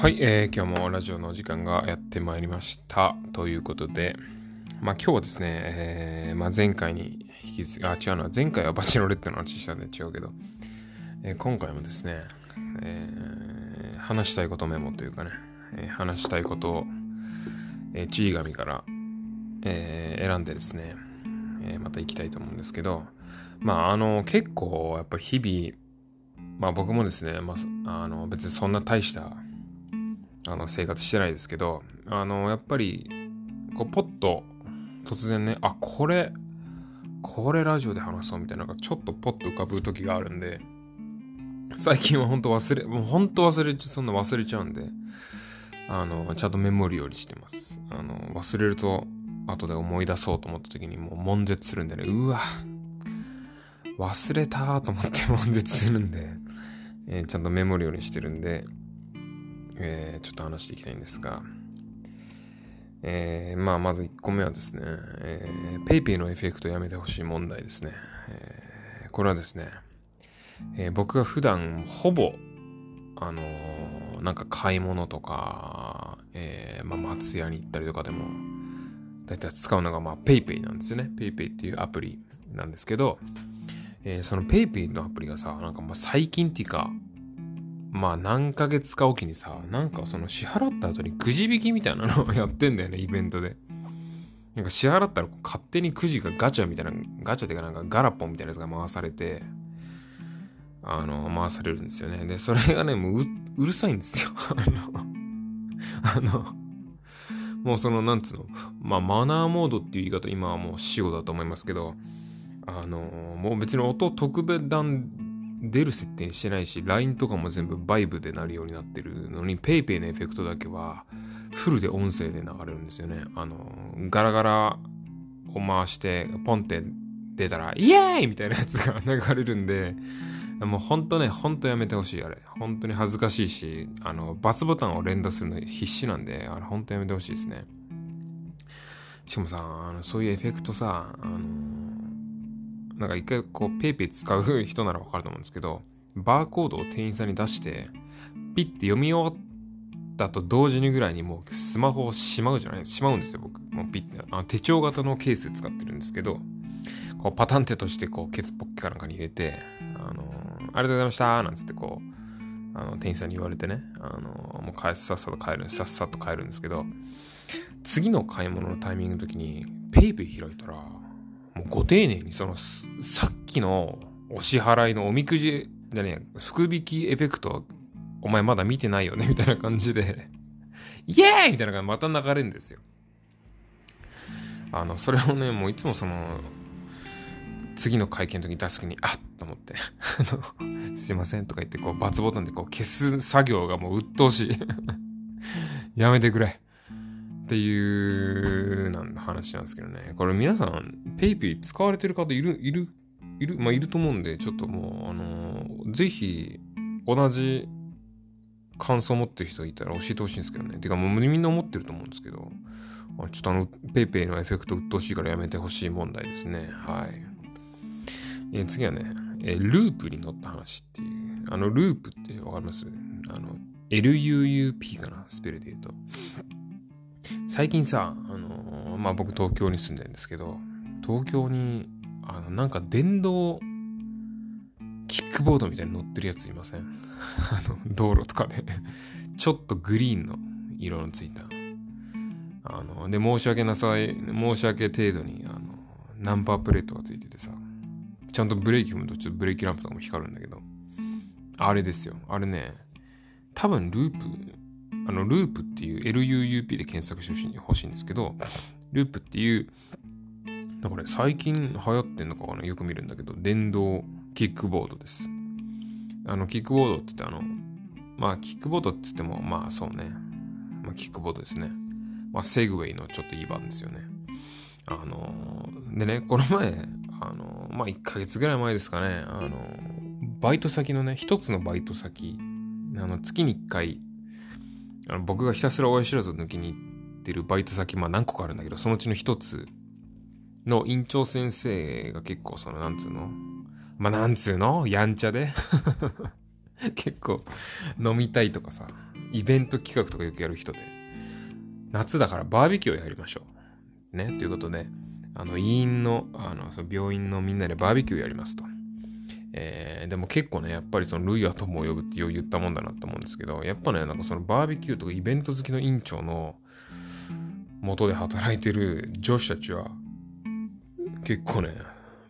はい、えー、今日もラジオのお時間がやってまいりました。ということで、まあ今日はですね、えーまあ、前回に引き継ぎ、あ、違うな、前回はバチロレッテの話したんで違うけど、えー今回もですね、えー話したいことメモというかね、えー話したいことを、えー、ちい紙から、えー選んでですね、えーまた行きたいと思うんですけど、まああの、結構やっぱり日々、まあ僕もですね、まあ、あの別にそんな大したあの生活してないですけど、あのやっぱりこうポッと突然ね、あ、これ、これラジオで話そうみたいなのがちょっとポッと浮かぶ時があるんで、最近は本当忘れ、もう本当忘れちゃ、そんな忘れちゃうんで、あの、ちゃんとメモるようにしてます。あの、忘れると後で思い出そうと思った時にもう悶絶するんでね、うわ、忘れたと思って悶絶するんで、えーちゃんとメモるようにしてるんで、えーちょっと話していきたいんですが、えーまあ、まず1個目はですね、えー、PayPay のエフェクトやめてほしい問題ですね。えーこれはですね、えー僕が普段ほぼ、あのーなんか買い物とか、えーまあ、松屋に行ったりとかでも、だいたい使うのが、まあ、PayPay なんですよね。PayPay っていうアプリなんですけど、えーその PayPay のアプリがさ、なんかまあ最近っていうか、まあ何ヶ月かおきにさ、なんかその支払った後にくじ引きみたいなのをやってんだよね、イベントで。なんか支払ったら勝手にくじがガチャみたいな、ガチャっていうかなんかガラポンみたいなやつが回されて、あの、回されるんですよね。で、それがね、もうううるさいんですよ。あの、あの、もうその、なんつうの、まあマナーモードっていう言い方、今はもう死語だと思いますけど、あの、もう別に音特別段出る設定にしてないし、LINE とかも全部バイブでなるようになってるのに、PayPay のエフェクトだけは、フルで音声で流れるんですよね。あの、ガラガラを回して、ポンって出たら、イエーイみたいなやつが流れるんで、もうほんとね、ほんとやめてほしい、あれ。本当に恥ずかしいし、あの、×ボタンを連打するの必死なんで、あれほんとやめてほしいですね。しかもさ、あのそういうエフェクトさ、あの、なんか一回こう、 PayPay 使う人ならわかると思うんですけど、バーコードを店員さんに出して、ピッて読み終わったと同時にぐらいにもうスマホをしまうじゃないしまうんですよ、僕。もうピッて。あの手帳型のケースで使ってるんですけど、こうパタンってとしてこうケツポッケかなんかに入れて、あのありがとうございましたなんつってこう、あの店員さんに言われてね、あのもう帰さっさと帰る、さっさと帰るんですけど、次の買い物のタイミングの時に、 PayPay 開いたら、もうご丁寧にそのさっきのお支払いのおみくじじゃねえ福引きエフェクトお前まだ見てないよねみたいな感じで。イエーイみたいな感じでまた流れるんですよ。あのそれをねもういつもその次の会計の時に出す時にあっと思って。あのすいませんとか言ってこう×ボタンでこう消す作業がもう鬱陶しい。やめてくれ。っていうなん話なんですけどね。これ皆さん、PayPay 使われてる方いる、いる、いる、まあ、いると思うんで、ちょっともう、あのーぜひ、同じ感想を持ってる人いたら教えてほしいんですけどね。てか、もうみんな思ってると思うんですけど、ちょっとあの、PayPay のエフェクト鬱陶しいからやめてほしい問題ですね。はい。え次はね、えーループに乗った話っていう。あの、ループってわかります？あの、LUUP かな？スペルで言うと。最近さ、あのーまあ、僕東京に住んでるんですけど、東京に、あの、なんか電動キックボードみたいに乗ってるやついません？あの、道路とかで ちょっとグリーンの色のついた。あの、で、申し訳なさい、申し訳程度に、あの、ナンバープレートがついててさ、ちゃんとブレーキ踏むとちょっとブレーキランプとかも光るんだけど、あれですよ。あれね、多分ループ、あの、ループっていう LUUP で検索してほしいんですけど、ループっていう、なんかね、最近流行ってんのかなよく見るんだけど、電動キックボードです。あの、キックボードって言ってあの、まあ、キックボードって言っても、まあそうね、まあ、キックボードですね。まあ、セグウェイのちょっといい版ですよね。あの、でね、この前、あの、まあ1ヶ月ぐらい前ですかね、あの、バイト先のね、一つのバイト先、あの、月に1回、あの僕がひたすら親知らずを抜きに行ってるバイト先、まあ何個かあるんだけど、そのうちの一つの院長先生が結構その、なんつうの？まあなんつうの？やんちゃで？結構飲みたいとかさ、イベント企画とかよくやる人で、夏だからバーベキューをやりましょう。ね、ということで、あの、医院の、あの、その病院のみんなでバーベキューやりますと。えー、でも結構ね、やっぱりその類は友を呼ぶってよう言ったもんだなと思うんですけど、やっぱね、なんかそのバーベキューとかイベント好きの院長の元で働いてる女子たちは、結構ね、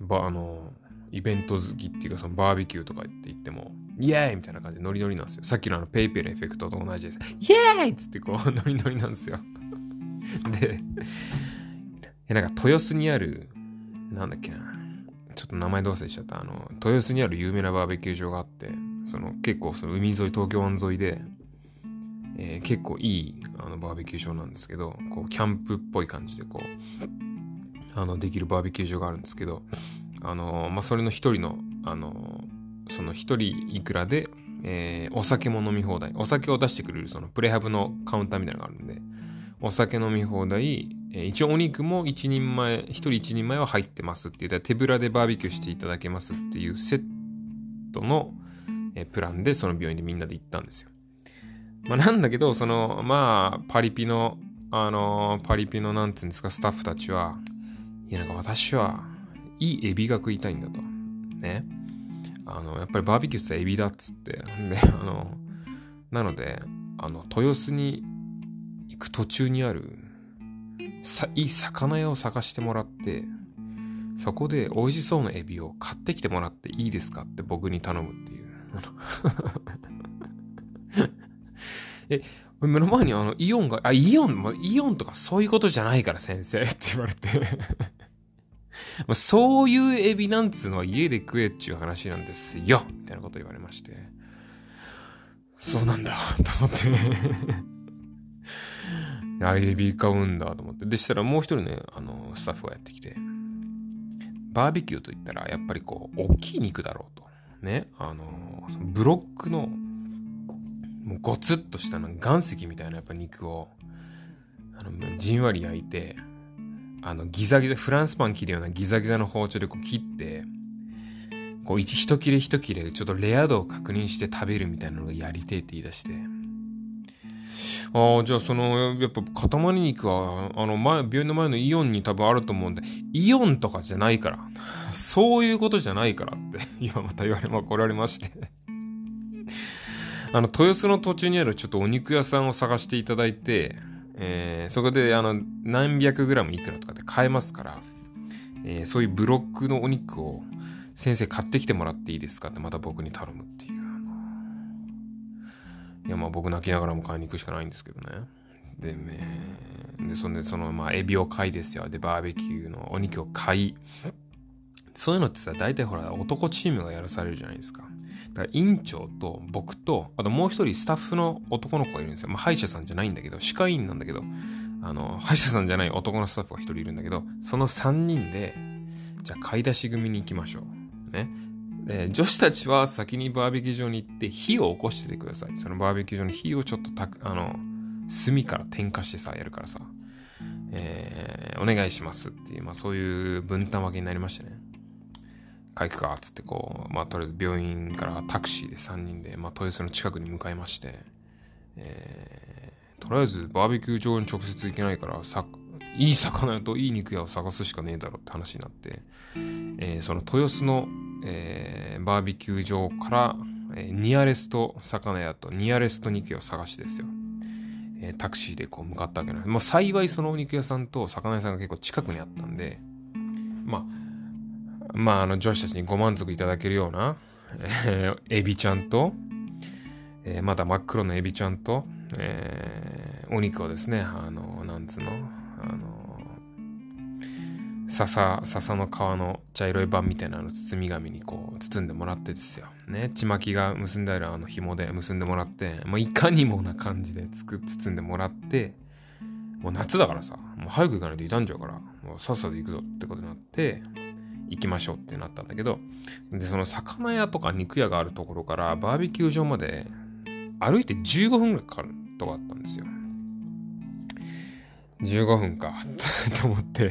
ば、あの、イベント好きっていうかそのバーベキューとかって言っても、イエーイみたいな感じでノリノリなんですよ。さっきのあの PayPay のエフェクトと同じです。イエーイっつってこう ノリノリなんですよ。で、なんか豊洲にある、なんだっけな、っと名前どうせしちゃった。あの、豊洲にある有名なバーベキュー場があって、その結構その海沿い、東京湾沿いで、えー、結構いいあのバーベキュー場なんですけど、こう、キャンプっぽい感じでこう、あの、できるバーベキュー場があるんですけど、あの、まあ、それの一人の、あの、その一人いくらで、えー、お酒も飲み放題。お酒を出してくれるそのプレハブのカウンターみたいなのがあるんで、お酒飲み放題、えー、一応お肉も一人前、一人一人前は入ってますって言ったら手ぶらでバーベキューしていただけますっていうセットの、えー、プランでその病院でみんなで行ったんですよ。まあなんだけど、その、まあ、パリピの、あのー、パリピのなんつうんですか、スタッフたちは、いやなんか私はいいエビが食いたいんだと。ね。あの、やっぱりバーベキューってエビだっつって。で、あの、なので、あの、豊洲に行く途中にある、さ、いい魚屋を探してもらって、そこで美味しそうなエビを買ってきてもらっていいですかって僕に頼むっていう。え、目の前にあの、イオンが、あ、イオン、イオンとかそういうことじゃないから先生って言われて まあ、そういうエビなんつうのは家で食えっちゅう話なんですよみたいなこと言われまして。そうなんだと思ってあ、エビー買うんだと思って。でしたらもう一人ね、あの、スタッフがやってきて、バーベキューといったら、やっぱりこう、大きい肉だろうと。ね、あの、ブロックの、もうゴツッとしたの岩石みたいなやっぱ肉を、あの、じんわり焼いて、あの、ギザギザ、フランスパン切るようなギザギザの包丁でこう切って、こう一、一切れ一切れでちょっとレア度を確認して食べるみたいなのがやりてえって言い出して。ああ、じゃあその、やっぱ塊肉は、あの前、病院の前のイオンに多分あると思うんで、イオンとかじゃないから。そういうことじゃないからって、今また言われ、ま来られましてあの、豊洲の途中にあるちょっとお肉屋さんを探していただいて、えー、そこであの何百グラムいくらとかで買えますから、えー、そういうブロックのお肉を先生買ってきてもらっていいですかってまた僕に頼むっていう。いやまあ僕泣きながらも買いに行くしかないんですけどね。でね、で、そんでそのまあエビを買いですよ。で、バーベキューのお肉を買い。そういうのってさ、大体ほら男チームがやらされるじゃないですか。だから院長と僕と、あともう一人スタッフの男の子がいるんですよ。まあ、歯医者さんじゃないんだけど、歯科医院なんだけど、あの、歯医者さんじゃない男のスタッフが一人いるんだけど、その三人で、じゃあ買い出し組に行きましょう。ね。え女子たちは先にバーベキュー場に行って火を起こしててください。そのバーベキュー場に火をちょっとたあの、炭から点火してさ、やるからさ、えー、お願いしますっていう、まあそういう分担分けになりましたね。行くかっつってこう、まあ、とりあえず病院からタクシーで3人で、まあ、豊洲の近くに向かいまして、えー、とりあえずバーベキュー場に直接行けないからさいい魚といい肉屋を探すしかねえだろって話になって、えー、その豊洲の、えー、バーベキュー場から、えー、ニアレスト魚屋とニアレスト肉屋を探してですよ、えー、タクシーでこう向かったわけなんです。まあ、幸いそのお肉屋さんと魚屋さんが結構近くにあったんで、まあ、まあ、あの、女子たちにご満足いただけるような、えー、エビちゃんと、えー、まだ真っ黒のエビちゃんと、えー、お肉をですね、あの、なんつうの、あの、笹、笹の皮の茶色い版みたいなの包み紙にこう包んでもらってですよ。ね、ちまきが結んであるあの紐で結んでもらって、まあ、いかにもな感じでつく包んでもらって、もう夏だからさ、もう早く行かないと傷んじゃうから、もうさっさと行くぞってことになって、行きましょうってなったんだけど、で、その魚屋とか肉屋があるところからバーベキュー場まで歩いて15分ぐらいかかるとこあったんですよ。15分か と思って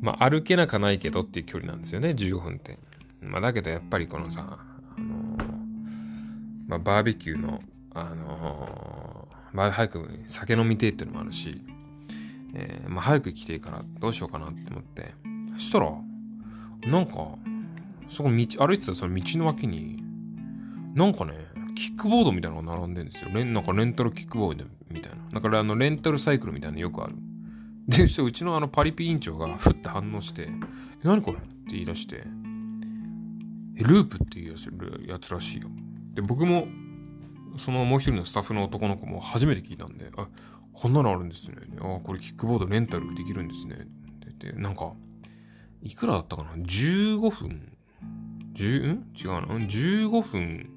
まあ歩けなかないけどっていう距離なんですよね、15分って。まあだけどやっぱりこのさ、あのー、まあ、バーベキューのあのー、早く酒飲みてっていうのもあるし、えー、まあ、早く来ていいからどうしようかなって思って、そしたら、なんか、そこ道、歩いてたその道の脇に、なんかね、キックボードみたいなのが並んでるんですよ。レンなんかレンタルキックボードみたいな。だからあのレンタルサイクルみたいなのよくある。で、そしうちのあのパリピ委員長がふって反応して、え、何これって言い出して、え、ループっていうやつらしいよ。で、僕も、そのもう一人のスタッフの男の子も初めて聞いたんで、あ、こんなのあるんですね。あ、これキックボードレンタルできるんですね。って言って、なんか、いくらだったかな ?15 分 ?10? ん？違うな。15分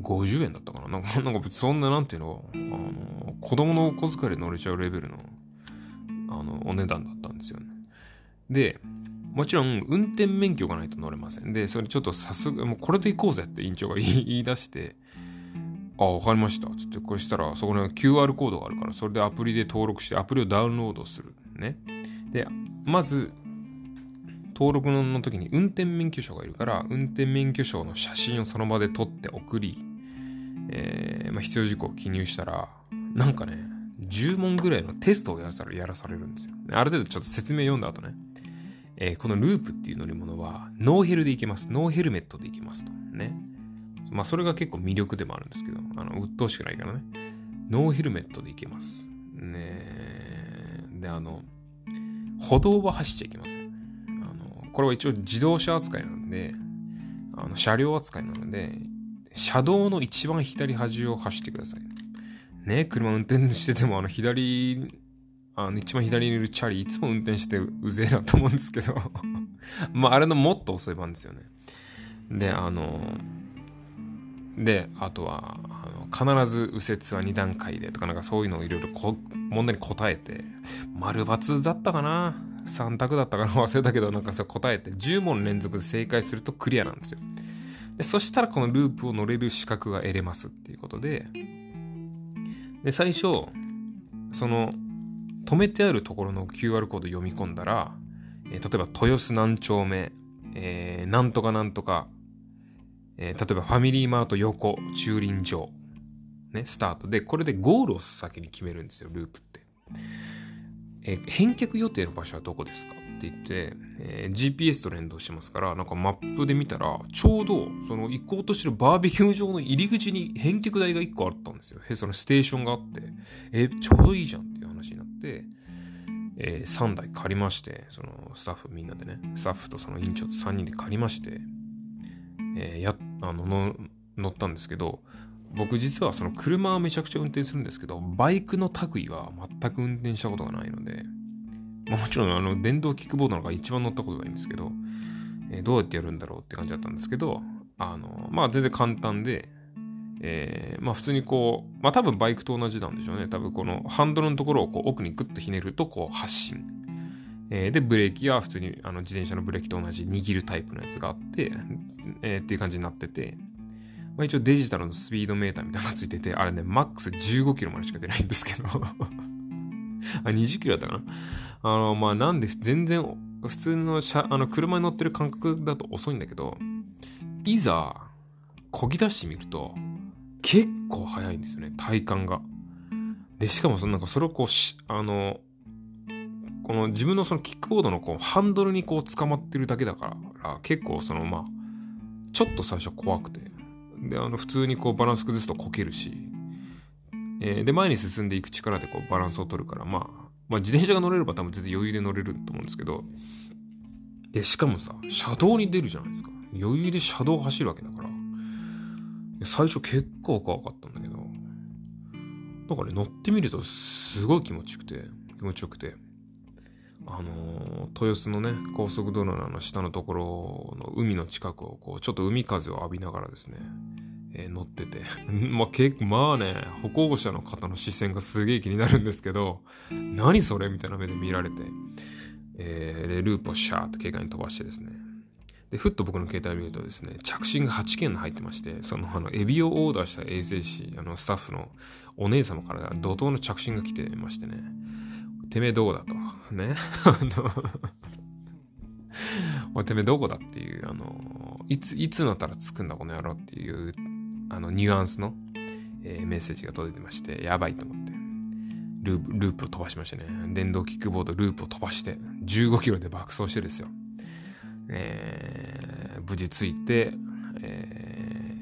50円だったかな？なんか、なんか別にそんななんていうの、あの、子供のお小遣いで乗れちゃうレベルの、あの、お値段だったんですよね。で、もちろん運転免許がないと乗れません。で、それちょっとさすが、もうこれで行こうぜって委員長が言い出して、あ、わかりました。つって、これしたら、そこに QR コードがあるから、それでアプリで登録して、アプリをダウンロードする。ね。で、まず、登録の時に運転免許証がいるから、運転免許証の写真をその場で撮って送り、えー、まあ、必要事項を記入したら、なんかね、10問ぐらいのテストをやらされやらされるんですよ。ある程度ちょっと説明読んだ後ね、えー、この LUUP っていう乗り物はノーヘルでいけます。ノーヘルメットでいけますと。ね。まあそれが結構魅力でもあるんですけど、あの、鬱陶しくないからね。ノーヘルメットでいけます。ねで、あの、歩道は走っちゃいけません。あの、これは一応自動車扱いなんで、あの車両扱いなので、車道の一番左端を走ってください。ね、車運転してても、あの、左、あの、一番左にいるチャリ、いつも運転してうぜえなと思うんですけど まあ、あれのもっと遅い版ですよね。で、あの、で、あとは、あの必ず右折は2段階でとか、なんかそういうのをいろいろ問題に答えて、丸×だったかな ?3 択だったかな？忘れたけど、なんかさ、答えて、10問連続で正解するとクリアなんですよ。でそしたらこのループを乗れる資格が得れますっていうことで、で、最初、その、止めてあるところの QR コード読み込んだら、えー、例えば豊洲何丁目、えー、なんとかなんとか、えー、例えばファミリーマート横駐輪場、ね、スタートで、これでゴールを先に決めるんですよ、ループって。え、返却予定の場所はどこですか？って言って、えー、GPS と連動してますから、なんかマップで見たら、ちょうどその行こうとしてるバーベキュー場の入り口に返却台が1個あったんですよ。そのステーションがあって、えちょうどいいじゃんっていう話になって、えー、3台借りまして、そのスタッフみんなでね、スタッフとその委員長と3人で借りまして、えー、や、あの、乗ったんですけど、僕実はその車はめちゃくちゃ運転するんですけど、バイクの類は全く運転したことがないので、まあ、もちろんあの電動キックボードの方が一番乗ったことないんですけど、えー、どうやってやるんだろうって感じだったんですけど、あの、まあ全然簡単で、えー、まあ普通にこう、まあ多分バイクと同じなんでしょうね。多分このハンドルのところをこう奥にグッとひねるとこう発進。えー、で、ブレーキは普通にあの自転車のブレーキと同じ握るタイプのやつがあって、えー、っていう感じになってて、まあ、一応デジタルのスピードメーターみたいなのがついてて、あれね、マックス15キロまでしか出ないんですけどあ、20キロだったかな？あの、まあ、なんで、全然、普通の車、あの、車に乗ってる感覚だと遅いんだけど、いざ、漕ぎ出してみると、結構速いんですよね、体感が。で、しかも、そのなんか、それをこうし、あの、この自分のそのキックボードのこうハンドルにこう捕まってるだけだから、結構そのまあ、ちょっと最初怖くて。で、あの、普通にこうバランス崩すとこけるし、えー、で、前に進んでいく力でこうバランスを取るから、まあ、まあ自転車が乗れれば多分全然余裕で乗れると思うんですけど、で、しかもさ、車道に出るじゃないですか。余裕で車道走るわけだから。最初結構怖かったんだけど、なんかね、乗ってみるとすごい気持ちよくて、気持ちよくて、あのー、豊洲のね、高速道路のあの下のところの海の近くをこう、ちょっと海風を浴びながらですね、え、乗ってて。まあ、結構、まあね、歩行者の方の視線がすげえ気になるんですけど、何それみたいな目で見られて、えー、ループをシャーって軽快に飛ばしてですね。で、ふっと僕の携帯を見るとですね、着信が8件入ってまして、その、あの、エビをオーダーした衛生士、あの、スタッフのお姉様から怒涛の着信が来てましてね、てめえどこだと。ね。あのおい、てめえどこだっていう、あの、いつ、いつなったら着くんだこの野郎っていうあのニュアンスの、えー、メッセージが届いてまして、やばいと思って。ループ、ループを飛ばしましてね。電動キックボードループを飛ばして、15キロで爆走してですよ。えー、無事着いて、え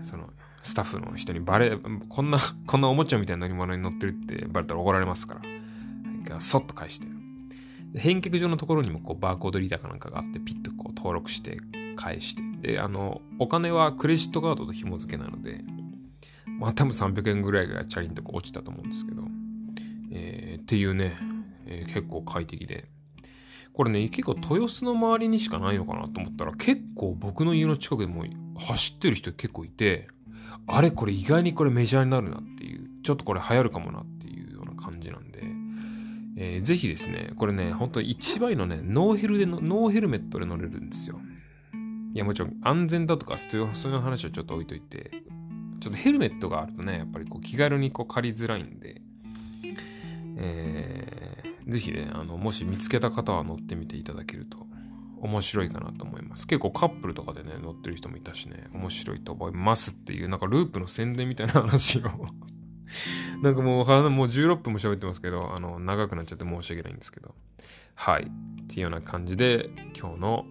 ー、その、スタッフの人にバレ、こんな、こんなおもちゃみたいな乗り物に乗ってるってバレたら怒られますから、そっと返して。返却所のところにもこうバーコードリーダーかなんかがあって、ピッとこう登録して返して。で、あの、お金はクレジットカードと紐付けなので、まあ多分300円ぐらいがチャリンとこ落ちたと思うんですけど、えー、っていうね、えー、結構快適で。これね、結構豊洲の周りにしかないのかなと思ったら、結構僕の家の近くでも走ってる人結構いて、あれこれ意外にこれメジャーになるなっていう、ちょっとこれ流行るかもなっていうような感じなんで、えー、ぜひですね、これね、本当一番いいのね、ノーヘルでの、ノーヘルメットで乗れるんですよ。いや、もちろん安全だとか、そういう話はちょっと置いといて、ちょっとヘルメットがあるとね、やっぱりこう気軽にこう借りづらいんで、えー、ぜひね、あの、もし見つけた方は乗ってみていただけると面白いかなと思います。結構カップルとかでね、乗ってる人もいたしね、面白いと思いますっていう、なんかループの宣伝みたいな話を なんかもう、もう16分も喋ってますけど、あの、長くなっちゃって申し訳ないんですけど。はい。っていうような感じで、今日の、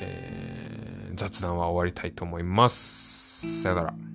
えー、雑談は終わりたいと思います。さよなら。